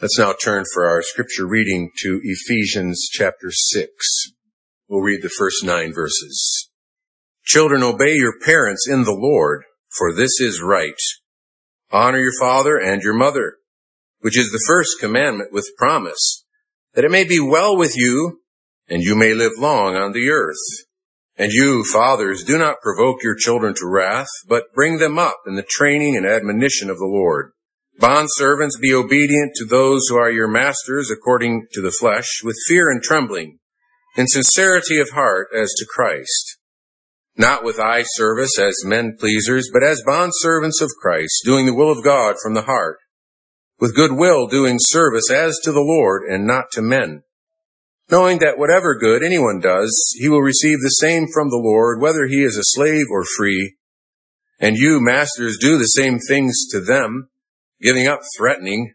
Let's now turn for our scripture reading to Ephesians chapter 6. We'll read the first nine verses. Children, obey your parents in the Lord, for this is right. Honor your father and your mother, which is the first commandment with promise, that it may be well with you and you may live long on the earth. And you, fathers, do not provoke your children to wrath, but bring them up in the training and admonition of the Lord. Bondservants, be obedient to those who are your masters according to the flesh, with fear and trembling, in sincerity of heart as to Christ. Not with eye service as men pleasers, but as bondservants of Christ, doing the will of God from the heart, with good will doing service as to the Lord and not to men, knowing that whatever good anyone does, he will receive the same from the Lord, whether he is a slave or free. And you, masters, do the same things to them, giving up threatening,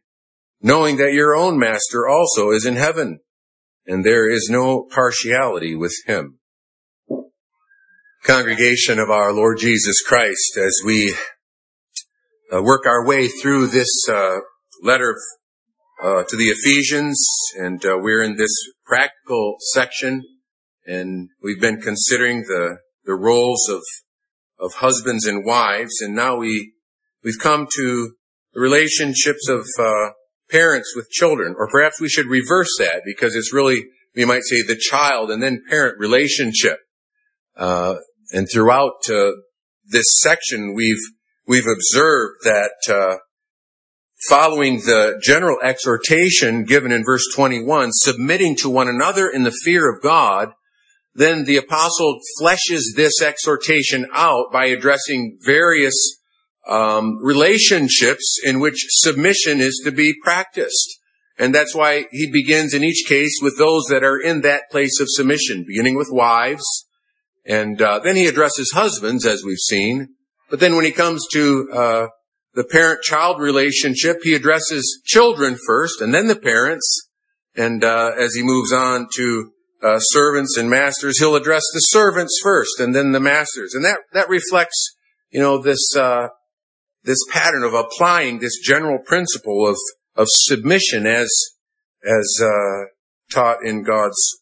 knowing that your own master also is in heaven, and there is no partiality with him. Congregation of our Lord Jesus Christ, as we uh, work our way through this uh, letter uh, to the Ephesians, and uh, we're in this practical section, and we've been considering the the roles of of husbands and wives, and now we we've come to the relationships of uh, parents with children, or perhaps we should reverse that because it's really, we might say, the child and then parent relationship. Uh, and throughout uh, this section, we've we've observed that uh, following the general exhortation given in verse 21, submitting to one another in the fear of God, then the apostle fleshes this exhortation out by addressing various um, relationships in which submission is to be practiced. And that's why he begins in each case with those that are in that place of submission, beginning with wives. And uh, then he addresses husbands, as we've seen. But then when he comes to uh, the parent-child relationship, he addresses children first, and then the parents. And uh, as he moves on to uh, servants and masters, he'll address the servants first, and then the masters. And that that reflects, you know, this uh, this pattern of applying this general principle of, of submission as, as, uh, taught in God's,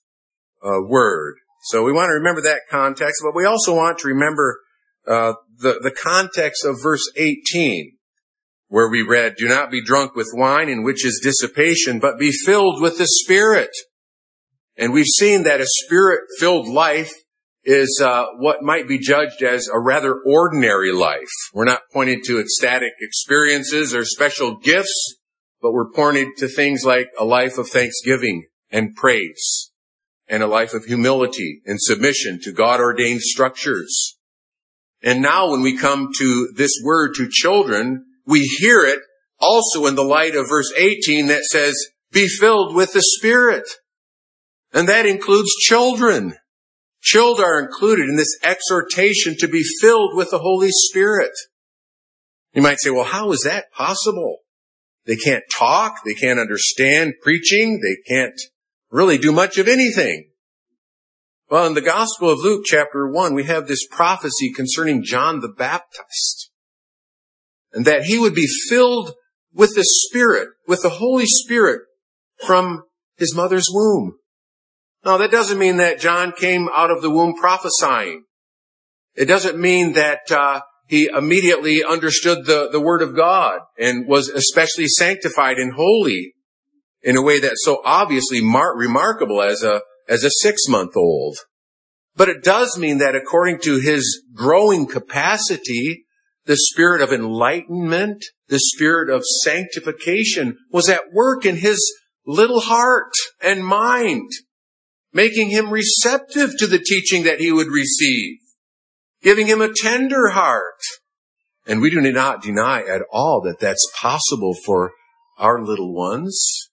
uh, word. So we want to remember that context, but we also want to remember, uh, the, the context of verse 18, where we read, do not be drunk with wine in which is dissipation, but be filled with the Spirit. And we've seen that a spirit-filled life is uh, what might be judged as a rather ordinary life. We're not pointed to ecstatic experiences or special gifts, but we're pointed to things like a life of thanksgiving and praise and a life of humility and submission to God ordained structures. And now when we come to this word to children, we hear it also in the light of verse 18 that says, be filled with the Spirit. And that includes children. Children are included in this exhortation to be filled with the Holy Spirit. You might say, well, how is that possible? They can't talk. They can't understand preaching. They can't really do much of anything. Well, in the Gospel of Luke chapter 1, we have this prophecy concerning John the Baptist. And that he would be filled with the Spirit, with the Holy Spirit from his mother's womb. Now that doesn't mean that John came out of the womb prophesying. It doesn't mean that uh, he immediately understood the, the word of God and was especially sanctified and holy in a way that's so obviously mar- remarkable as a as a six month old. But it does mean that according to his growing capacity, the spirit of enlightenment, the spirit of sanctification was at work in his little heart and mind making him receptive to the teaching that he would receive, giving him a tender heart. And we do not deny at all that that's possible for our little ones.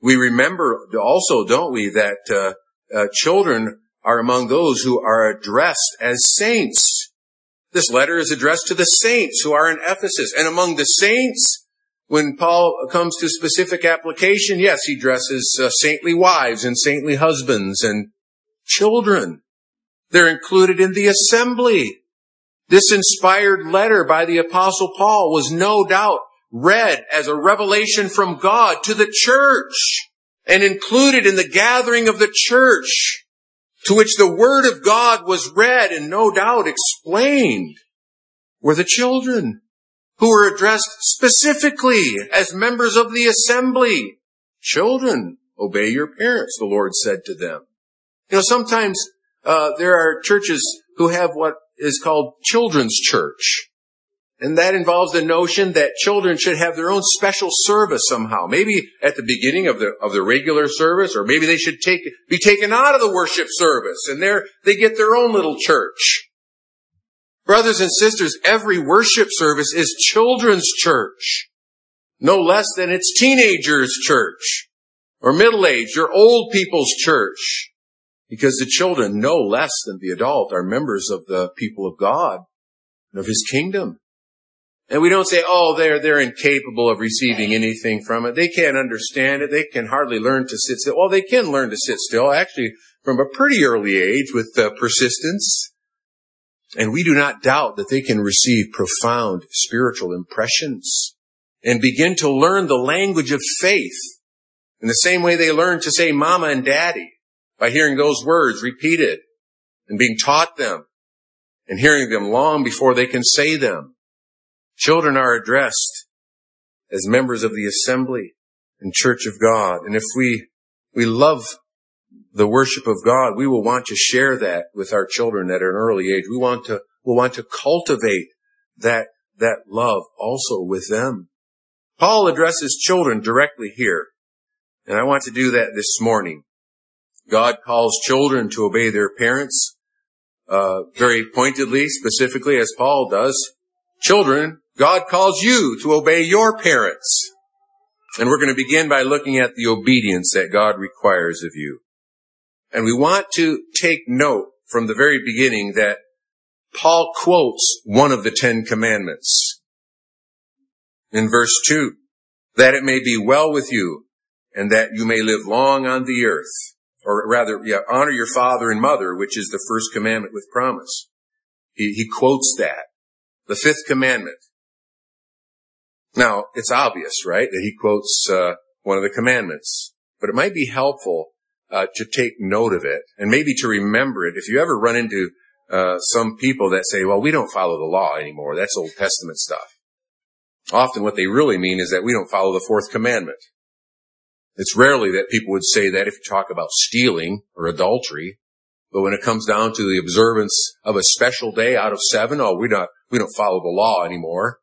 We remember also, don't we, that uh, uh, children are among those who are addressed as saints. This letter is addressed to the saints who are in Ephesus. And among the saints, when Paul comes to specific application, yes, he dresses uh, saintly wives and saintly husbands and children. They're included in the assembly. This inspired letter by the apostle Paul was no doubt read as a revelation from God to the church and included in the gathering of the church to which the word of God was read and no doubt explained were the children who were addressed specifically as members of the assembly. Children, obey your parents, the Lord said to them. You know, sometimes uh, there are churches who have what is called children's church. And that involves the notion that children should have their own special service somehow. Maybe at the beginning of the, of the regular service, or maybe they should take, be taken out of the worship service and there, they get their own little church. Brothers and sisters, every worship service is children's church. No less than it's teenagers church, or middle-aged, or old people's church. Because the children, no less than the adult, are members of the people of God and of His kingdom. And we don't say, oh, they're, they're incapable of receiving anything from it. They can't understand it. They can hardly learn to sit still. Well, they can learn to sit still, actually, from a pretty early age with uh, persistence. And we do not doubt that they can receive profound spiritual impressions and begin to learn the language of faith in the same way they learn to say mama and daddy by hearing those words repeated and being taught them and hearing them long before they can say them. Children are addressed as members of the assembly and church of God. And if we, we love the worship of God, we will want to share that with our children at an early age. We want to, we'll want to cultivate that, that love also with them. Paul addresses children directly here. And I want to do that this morning. God calls children to obey their parents, uh, very pointedly, specifically as Paul does. Children, God calls you to obey your parents. And we're going to begin by looking at the obedience that God requires of you. And we want to take note from the very beginning that Paul quotes one of the Ten Commandments. In verse 2, that it may be well with you and that you may live long on the earth. Or rather, yeah, honor your father and mother, which is the first commandment with promise. He, he quotes that. The fifth commandment. Now, it's obvious, right, that he quotes uh, one of the commandments, but it might be helpful uh, to take note of it and maybe to remember it. If you ever run into uh, some people that say, "Well, we don't follow the law anymore. That's Old Testament stuff," often what they really mean is that we don't follow the fourth commandment. It's rarely that people would say that if you talk about stealing or adultery. But when it comes down to the observance of a special day out of seven, oh, we don't, we don't follow the law anymore.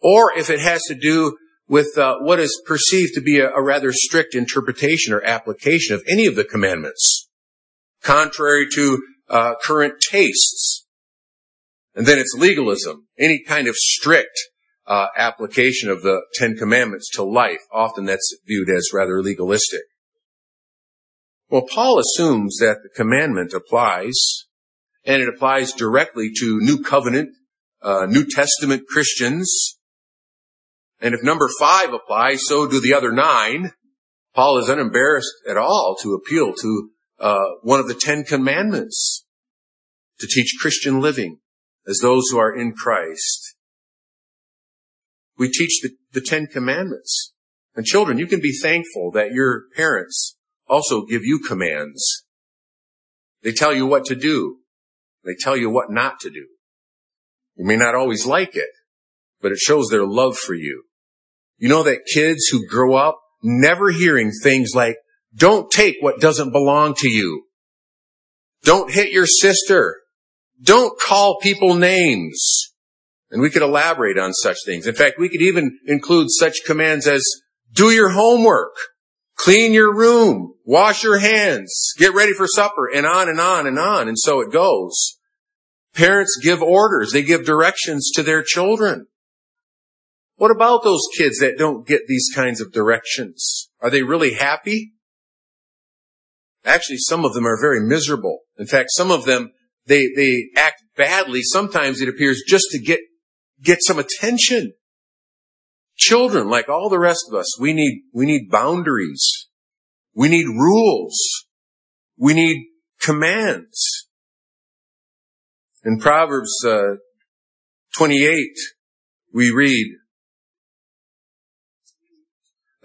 Or if it has to do with uh, what is perceived to be a, rather strict interpretation or application of any of the commandments, contrary to uh, current tastes. And then it's legalism, any kind of strict uh, application of the Ten Commandments to life. Often that's viewed as rather legalistic. Well, Paul assumes that the commandment applies, and it applies directly to New Covenant, uh, New Testament Christians. And if number five applies, so do the other nine. Paul is unembarrassed at all to appeal to uh, one of the Ten Commandments to teach Christian living as those who are in Christ. We teach the, the Ten Commandments. And children, you can be thankful that your parents also give you commands. They tell you what to do. They tell you what not to do. You may not always like it, but it shows their love for you. You know that kids who grow up never hearing things like, don't take what doesn't belong to you. Don't hit your sister. Don't call people names. And we could elaborate on such things. In fact, we could even include such commands as do your homework, clean your room, wash your hands, get ready for supper, and on and on and on. And so it goes. Parents give orders. They give directions to their children. What about those kids that don't get these kinds of directions? Are they really happy? Actually, some of them are very miserable. In fact, some of them, they, they act badly. Sometimes it appears just to get get some attention. Children, like all the rest of us, we need, we need boundaries. We need rules. We need commands. In Proverbs uh, 28, we read,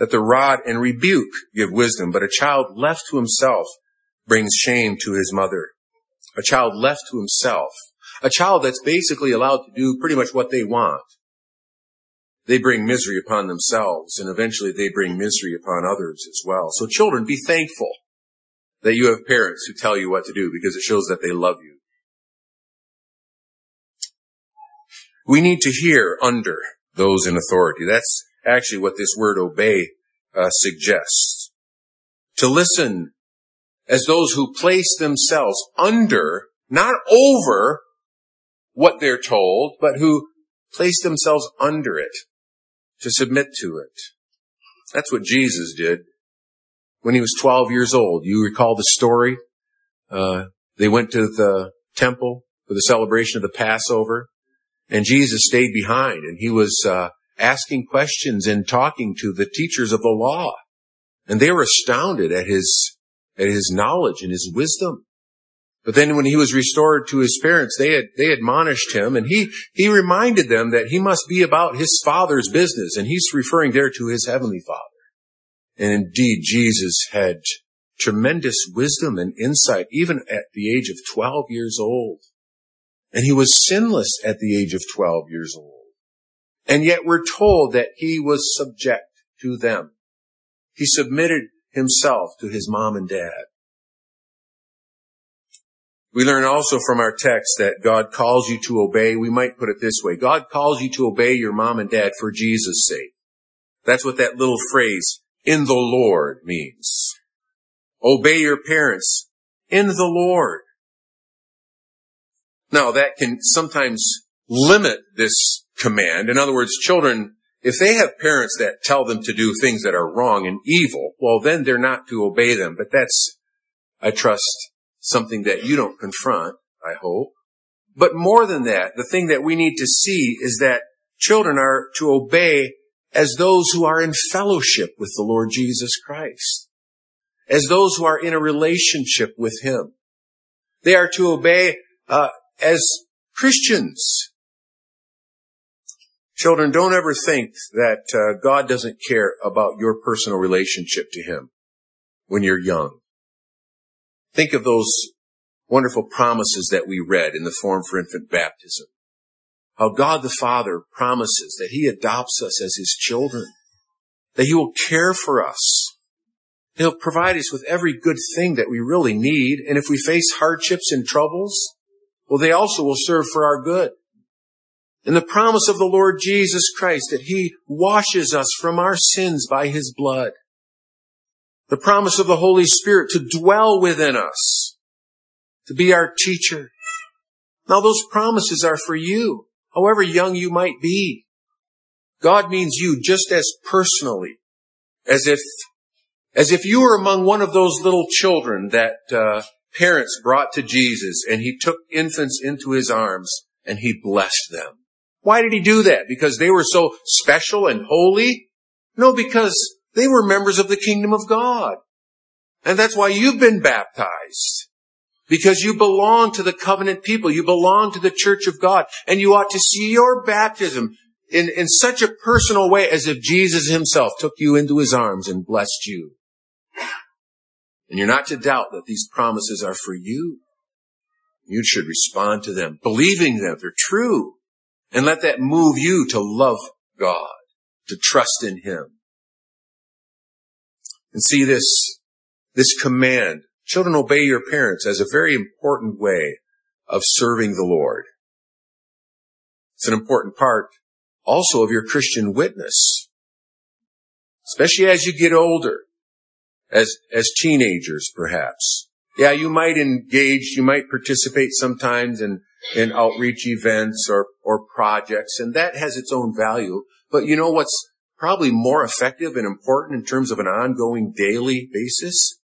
that the rod and rebuke give wisdom, but a child left to himself brings shame to his mother. A child left to himself. A child that's basically allowed to do pretty much what they want. They bring misery upon themselves and eventually they bring misery upon others as well. So children, be thankful that you have parents who tell you what to do because it shows that they love you. We need to hear under those in authority. That's actually what this word obey uh, suggests. To listen as those who place themselves under, not over what they're told, but who place themselves under it, to submit to it. That's what Jesus did when he was 12 years old. You recall the story? Uh, they went to the temple for the celebration of the Passover, and Jesus stayed behind, and he was uh, asking questions and talking to the teachers of the law. And they were astounded at his, at his knowledge and his wisdom. But then when he was restored to his parents, they had, they admonished him and he, he reminded them that he must be about his father's business. And he's referring there to his heavenly father. And indeed, Jesus had tremendous wisdom and insight even at the age of 12 years old. And he was sinless at the age of 12 years old. And yet we're told that he was subject to them. He submitted himself to his mom and dad. We learn also from our text that God calls you to obey. We might put it this way. God calls you to obey your mom and dad for Jesus' sake. That's what that little phrase, in the Lord, means. Obey your parents in the Lord. Now that can sometimes limit this command. In other words, children, if they have parents that tell them to do things that are wrong and evil, well, then they're not to obey them. But that's, I trust, something that you don't confront, I hope. But more than that, the thing that we need to see is that children are to obey as those who are in fellowship with the Lord Jesus Christ, as those who are in a relationship with Him. They are to obey uh, as Christians, Children, don't ever think that uh, God doesn't care about your personal relationship to Him when you're young. Think of those wonderful promises that we read in the form for infant baptism. How God the Father promises that He adopts us as His children, that He will care for us. He'll provide us with every good thing that we really need. And if we face hardships and troubles, well, they also will serve for our good and the promise of the Lord Jesus Christ that He washes us from our sins by His blood. The promise of the Holy Spirit to dwell within us, to be our teacher. Now those promises are for you, however young you might be. God means you just as personally as if, as if you were among one of those little children that uh, parents brought to Jesus and He took infants into His arms and He blessed them. Why did he do that? Because they were so special and holy? No, because they were members of the kingdom of God. And that's why you've been baptized. Because you belong to the covenant people. You belong to the church of God. And you ought to see your baptism in, in such a personal way as if Jesus himself took you into his arms and blessed you. And you're not to doubt that these promises are for you. You should respond to them, believing them. They're true. And let that move you to love God, to trust in Him. And see this, this command, children obey your parents as a very important way of serving the Lord. It's an important part also of your Christian witness, especially as you get older, as, as teenagers perhaps. Yeah, you might engage, you might participate sometimes in in outreach events or, or projects, and that has its own value. But you know what's probably more effective and important in terms of an ongoing daily basis?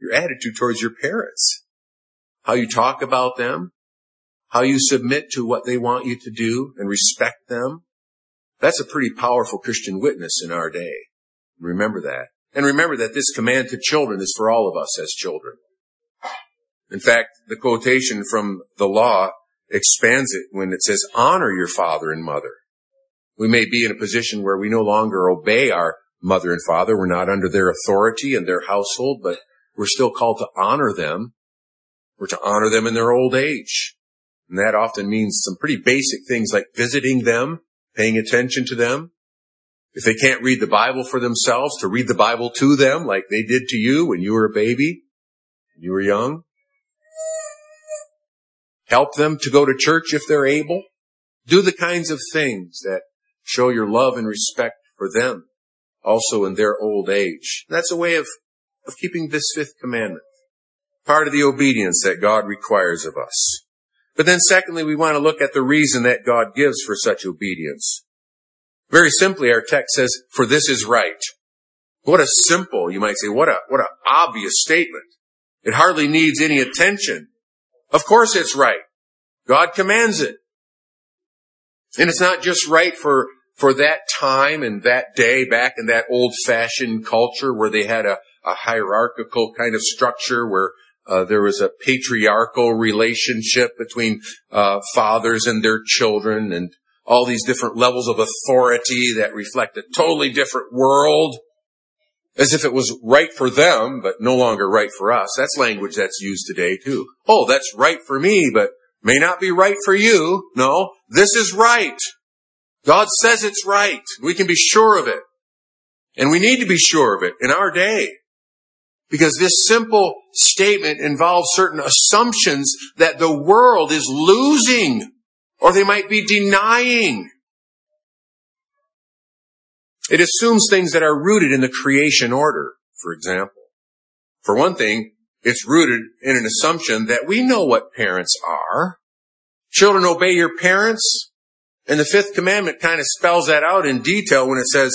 Your attitude towards your parents. How you talk about them, how you submit to what they want you to do and respect them. That's a pretty powerful Christian witness in our day. Remember that. And remember that this command to children is for all of us as children. In fact, the quotation from the law expands it when it says, honor your father and mother. We may be in a position where we no longer obey our mother and father. We're not under their authority and their household, but we're still called to honor them. We're to honor them in their old age. And that often means some pretty basic things like visiting them, paying attention to them. If they can't read the Bible for themselves, to read the Bible to them like they did to you when you were a baby, you were young. Help them to go to church if they're able. Do the kinds of things that show your love and respect for them also in their old age. That's a way of, of keeping this fifth commandment. Part of the obedience that God requires of us. But then secondly, we want to look at the reason that God gives for such obedience. Very simply, our text says, for this is right. What a simple, you might say, what a, what an obvious statement. It hardly needs any attention. Of course it's right. God commands it. And it's not just right for, for that time and that day back in that old fashioned culture where they had a, a hierarchical kind of structure where uh, there was a patriarchal relationship between uh, fathers and their children and all these different levels of authority that reflect a totally different world as if it was right for them, but no longer right for us. That's language that's used today too. Oh, that's right for me, but may not be right for you. No, this is right. God says it's right. We can be sure of it. And we need to be sure of it in our day. Because this simple statement involves certain assumptions that the world is losing or they might be denying. It assumes things that are rooted in the creation order, for example. For one thing, it's rooted in an assumption that we know what parents are. Children obey your parents. And the fifth commandment kind of spells that out in detail when it says,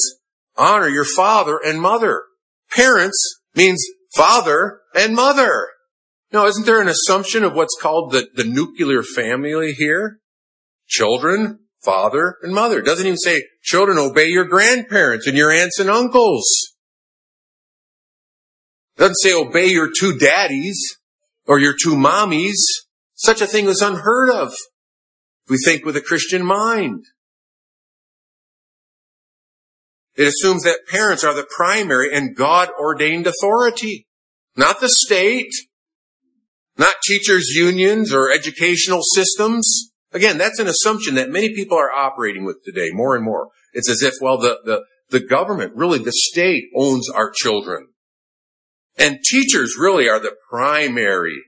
honor your father and mother. Parents means father and mother. Now, isn't there an assumption of what's called the, the nuclear family here? Children, father, and mother. It doesn't even say, children, obey your grandparents and your aunts and uncles. It doesn't say, obey your two daddies or your two mommies. Such a thing is unheard of. We think with a Christian mind. It assumes that parents are the primary and God ordained authority, not the state, not teachers unions or educational systems. Again, that's an assumption that many people are operating with today more and more. It's as if, well, the, the, the government, really the state owns our children. And teachers really are the primary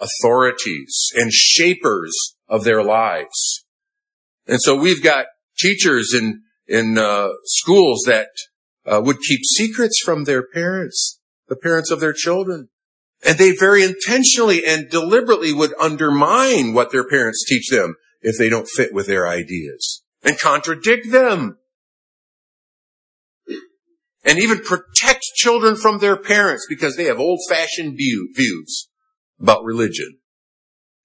authorities and shapers of their lives. And so we've got teachers in, in uh, schools that uh, would keep secrets from their parents, the parents of their children. And they very intentionally and deliberately would undermine what their parents teach them if they don't fit with their ideas and contradict them. And even protect children from their parents because they have old fashioned view, views about religion.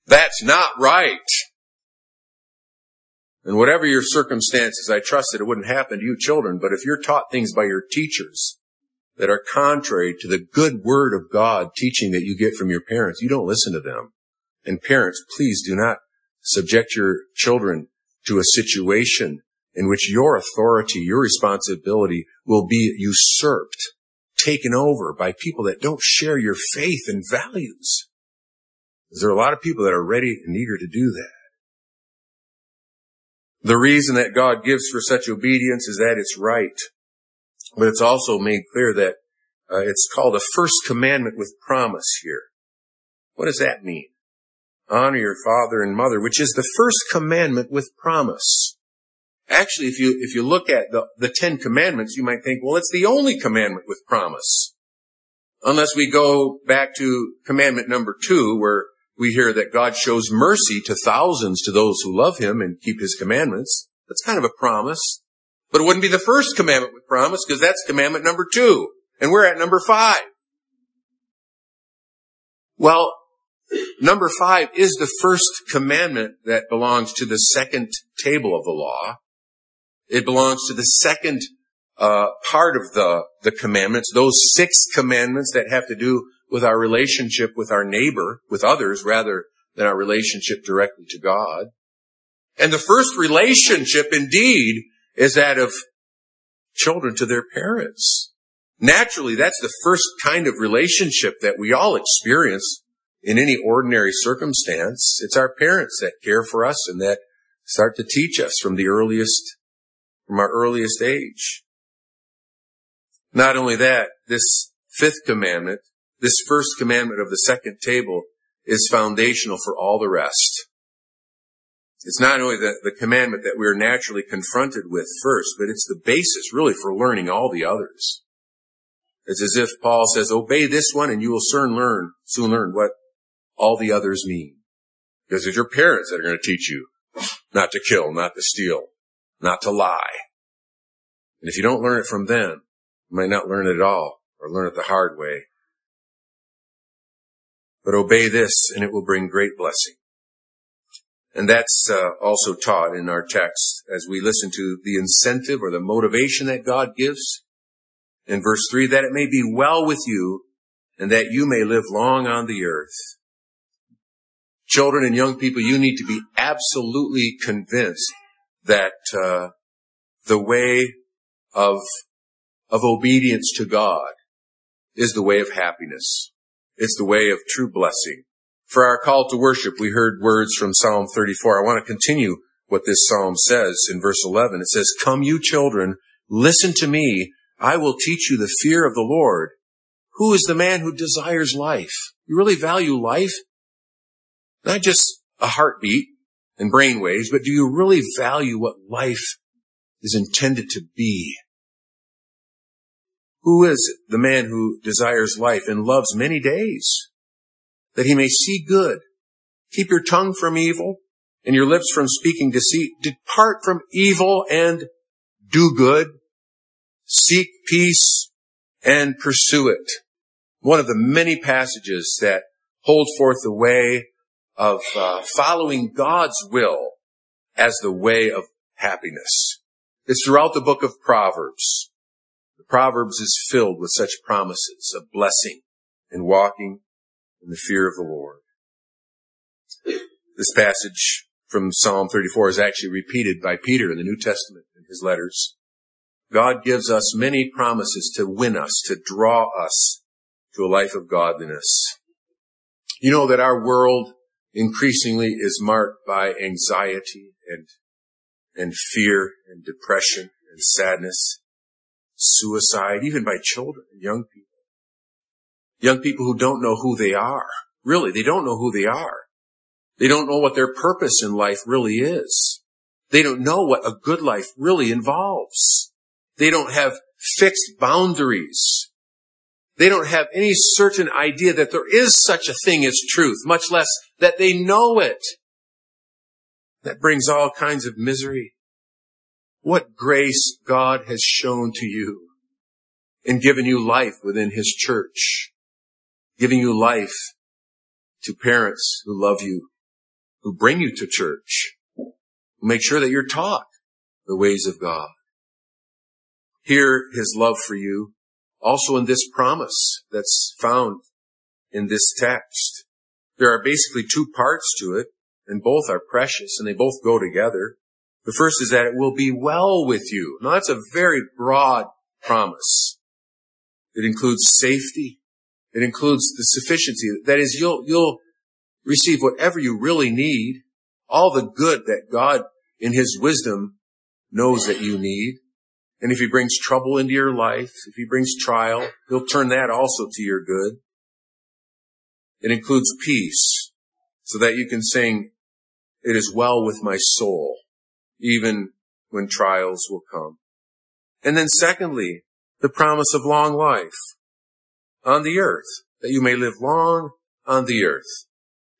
That's not right. And whatever your circumstances, I trust that it wouldn't happen to you children, but if you're taught things by your teachers that are contrary to the good word of God teaching that you get from your parents, you don't listen to them. And parents, please do not subject your children to a situation in which your authority, your responsibility will be usurped, taken over by people that don't share your faith and values. There are a lot of people that are ready and eager to do that. The reason that God gives for such obedience is that it's right. But it's also made clear that uh, it's called a first commandment with promise here. What does that mean? Honor your father and mother, which is the first commandment with promise. Actually, if you, if you look at the, the Ten Commandments, you might think, well, it's the only commandment with promise. Unless we go back to commandment number two, where we hear that God shows mercy to thousands to those who love him and keep his commandments. That's kind of a promise. But it wouldn't be the first commandment with promise because that's commandment number two. And we're at number five. Well, number five is the first commandment that belongs to the second table of the law. It belongs to the second uh, part of the, the commandments, those six commandments that have to do with our relationship with our neighbor, with others, rather than our relationship directly to God. And the first relationship indeed is that of children to their parents. Naturally, that's the first kind of relationship that we all experience in any ordinary circumstance. It's our parents that care for us and that start to teach us from the earliest, from our earliest age. Not only that, this fifth commandment, this first commandment of the second table is foundational for all the rest. It's not only the, the commandment that we're naturally confronted with first, but it's the basis really for learning all the others. It's as if Paul says, obey this one and you will soon learn, soon learn what all the others mean. Because it's your parents that are going to teach you not to kill, not to steal, not to lie. And if you don't learn it from them, you might not learn it at all or learn it the hard way. But obey this and it will bring great blessing. And that's uh, also taught in our text as we listen to the incentive or the motivation that God gives. In verse 3, that it may be well with you and that you may live long on the earth. Children and young people, you need to be absolutely convinced that uh, the way of of obedience to God is the way of happiness. It's the way of true blessing. For our call to worship, we heard words from Psalm 34. I want to continue what this psalm says in verse 11. It says, Come you children, listen to me. I will teach you the fear of the Lord. Who is the man who desires life? You really value life? Not just a heartbeat and brain waves, but do you really value what life is intended to be? Who is the man who desires life and loves many days? That he may see good. Keep your tongue from evil and your lips from speaking deceit. Depart from evil and do good. Seek peace and pursue it. One of the many passages that hold forth the way of uh, following God's will as the way of happiness. It's throughout the book of Proverbs. The Proverbs is filled with such promises of blessing and walking the fear of the Lord. This passage from Psalm 34 is actually repeated by Peter in the New Testament in his letters. God gives us many promises to win us, to draw us to a life of godliness. You know that our world increasingly is marked by anxiety and, and fear and depression and sadness, suicide, even by children and young people. Young people who don't know who they are. Really, they don't know who they are. They don't know what their purpose in life really is. They don't know what a good life really involves. They don't have fixed boundaries. They don't have any certain idea that there is such a thing as truth, much less that they know it. That brings all kinds of misery. What grace God has shown to you and given you life within His church giving you life to parents who love you, who bring you to church, who make sure that you're taught the ways of God. Hear his love for you also in this promise that's found in this text. There are basically two parts to it, and both are precious, and they both go together. The first is that it will be well with you. Now that's a very broad promise. It includes safety. It includes the sufficiency. That is, you'll, you'll receive whatever you really need, all the good that God in His wisdom knows that you need. And if He brings trouble into your life, if He brings trial, He'll turn that also to your good. It includes peace so that you can sing, it is well with my soul, even when trials will come. And then secondly, the promise of long life on the earth, that you may live long on the earth.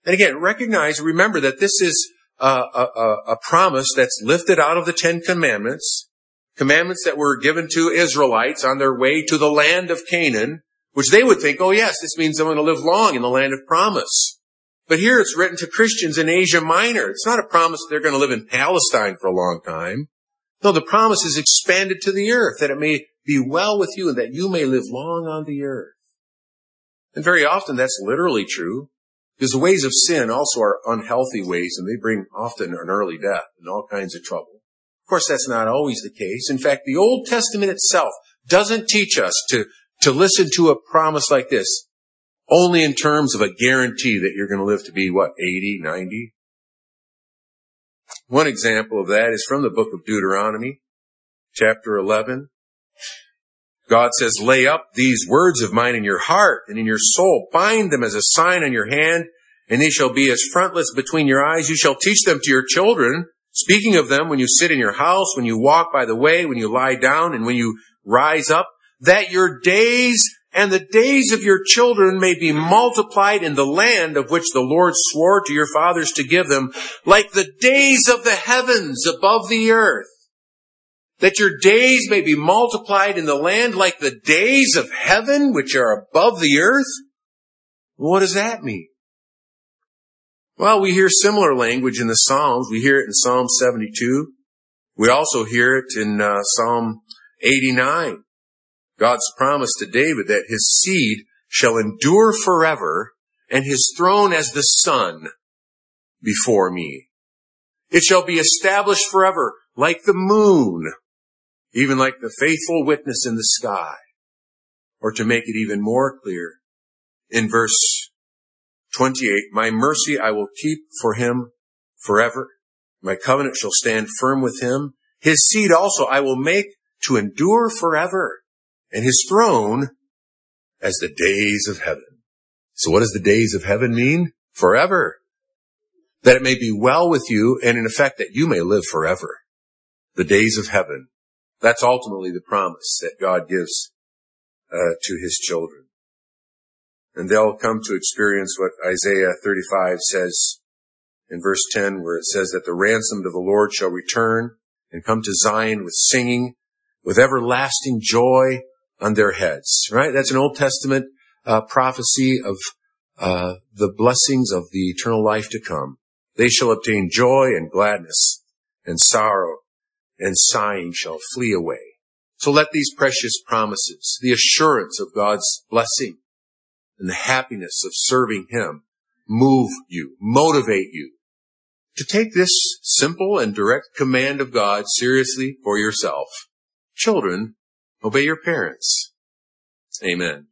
And again, recognize, remember that this is a, a, a, promise that's lifted out of the Ten Commandments, commandments that were given to Israelites on their way to the land of Canaan, which they would think, oh yes, this means I'm going to live long in the land of promise. But here it's written to Christians in Asia Minor. It's not a promise they're going to live in Palestine for a long time. No, the promise is expanded to the earth, that it may be well with you and that you may live long on the earth. And very often that's literally true because the ways of sin also are unhealthy ways and they bring often an early death and all kinds of trouble. Of course, that's not always the case. In fact, the Old Testament itself doesn't teach us to, to listen to a promise like this only in terms of a guarantee that you're going to live to be, what, 80, 90? One example of that is from the book of Deuteronomy, chapter 11. God says, lay up these words of mine in your heart and in your soul. Bind them as a sign on your hand, and they shall be as frontlets between your eyes. You shall teach them to your children, speaking of them when you sit in your house, when you walk by the way, when you lie down, and when you rise up, that your days and the days of your children may be multiplied in the land of which the Lord swore to your fathers to give them, like the days of the heavens above the earth. That your days may be multiplied in the land like the days of heaven which are above the earth? What does that mean? Well, we hear similar language in the Psalms. We hear it in Psalm 72. We also hear it in uh, Psalm 89. God's promise to David that his seed shall endure forever and his throne as the sun before me. It shall be established forever like the moon, even like the faithful witness in the sky. Or to make it even more clear, in verse 28, my mercy I will keep for him forever. My covenant shall stand firm with him. His seed also I will make to endure forever and his throne as the days of heaven. So what does the days of heaven mean? Forever. That it may be well with you and in effect that you may live forever. The days of heaven. That's ultimately the promise that God gives uh, to his children. And they'll come to experience what Isaiah 35 says in verse 10 where it says that the ransomed of the Lord shall return and come to Zion with singing, with everlasting joy on their heads, right? That's an Old Testament uh, prophecy of uh, the blessings of the eternal life to come. They shall obtain joy and gladness, and sorrow and sighing shall flee away. So let these precious promises, the assurance of God's blessing and the happiness of serving Him, move you, motivate you to take this simple and direct command of God seriously for yourself. Children, Obey your parents. Amen.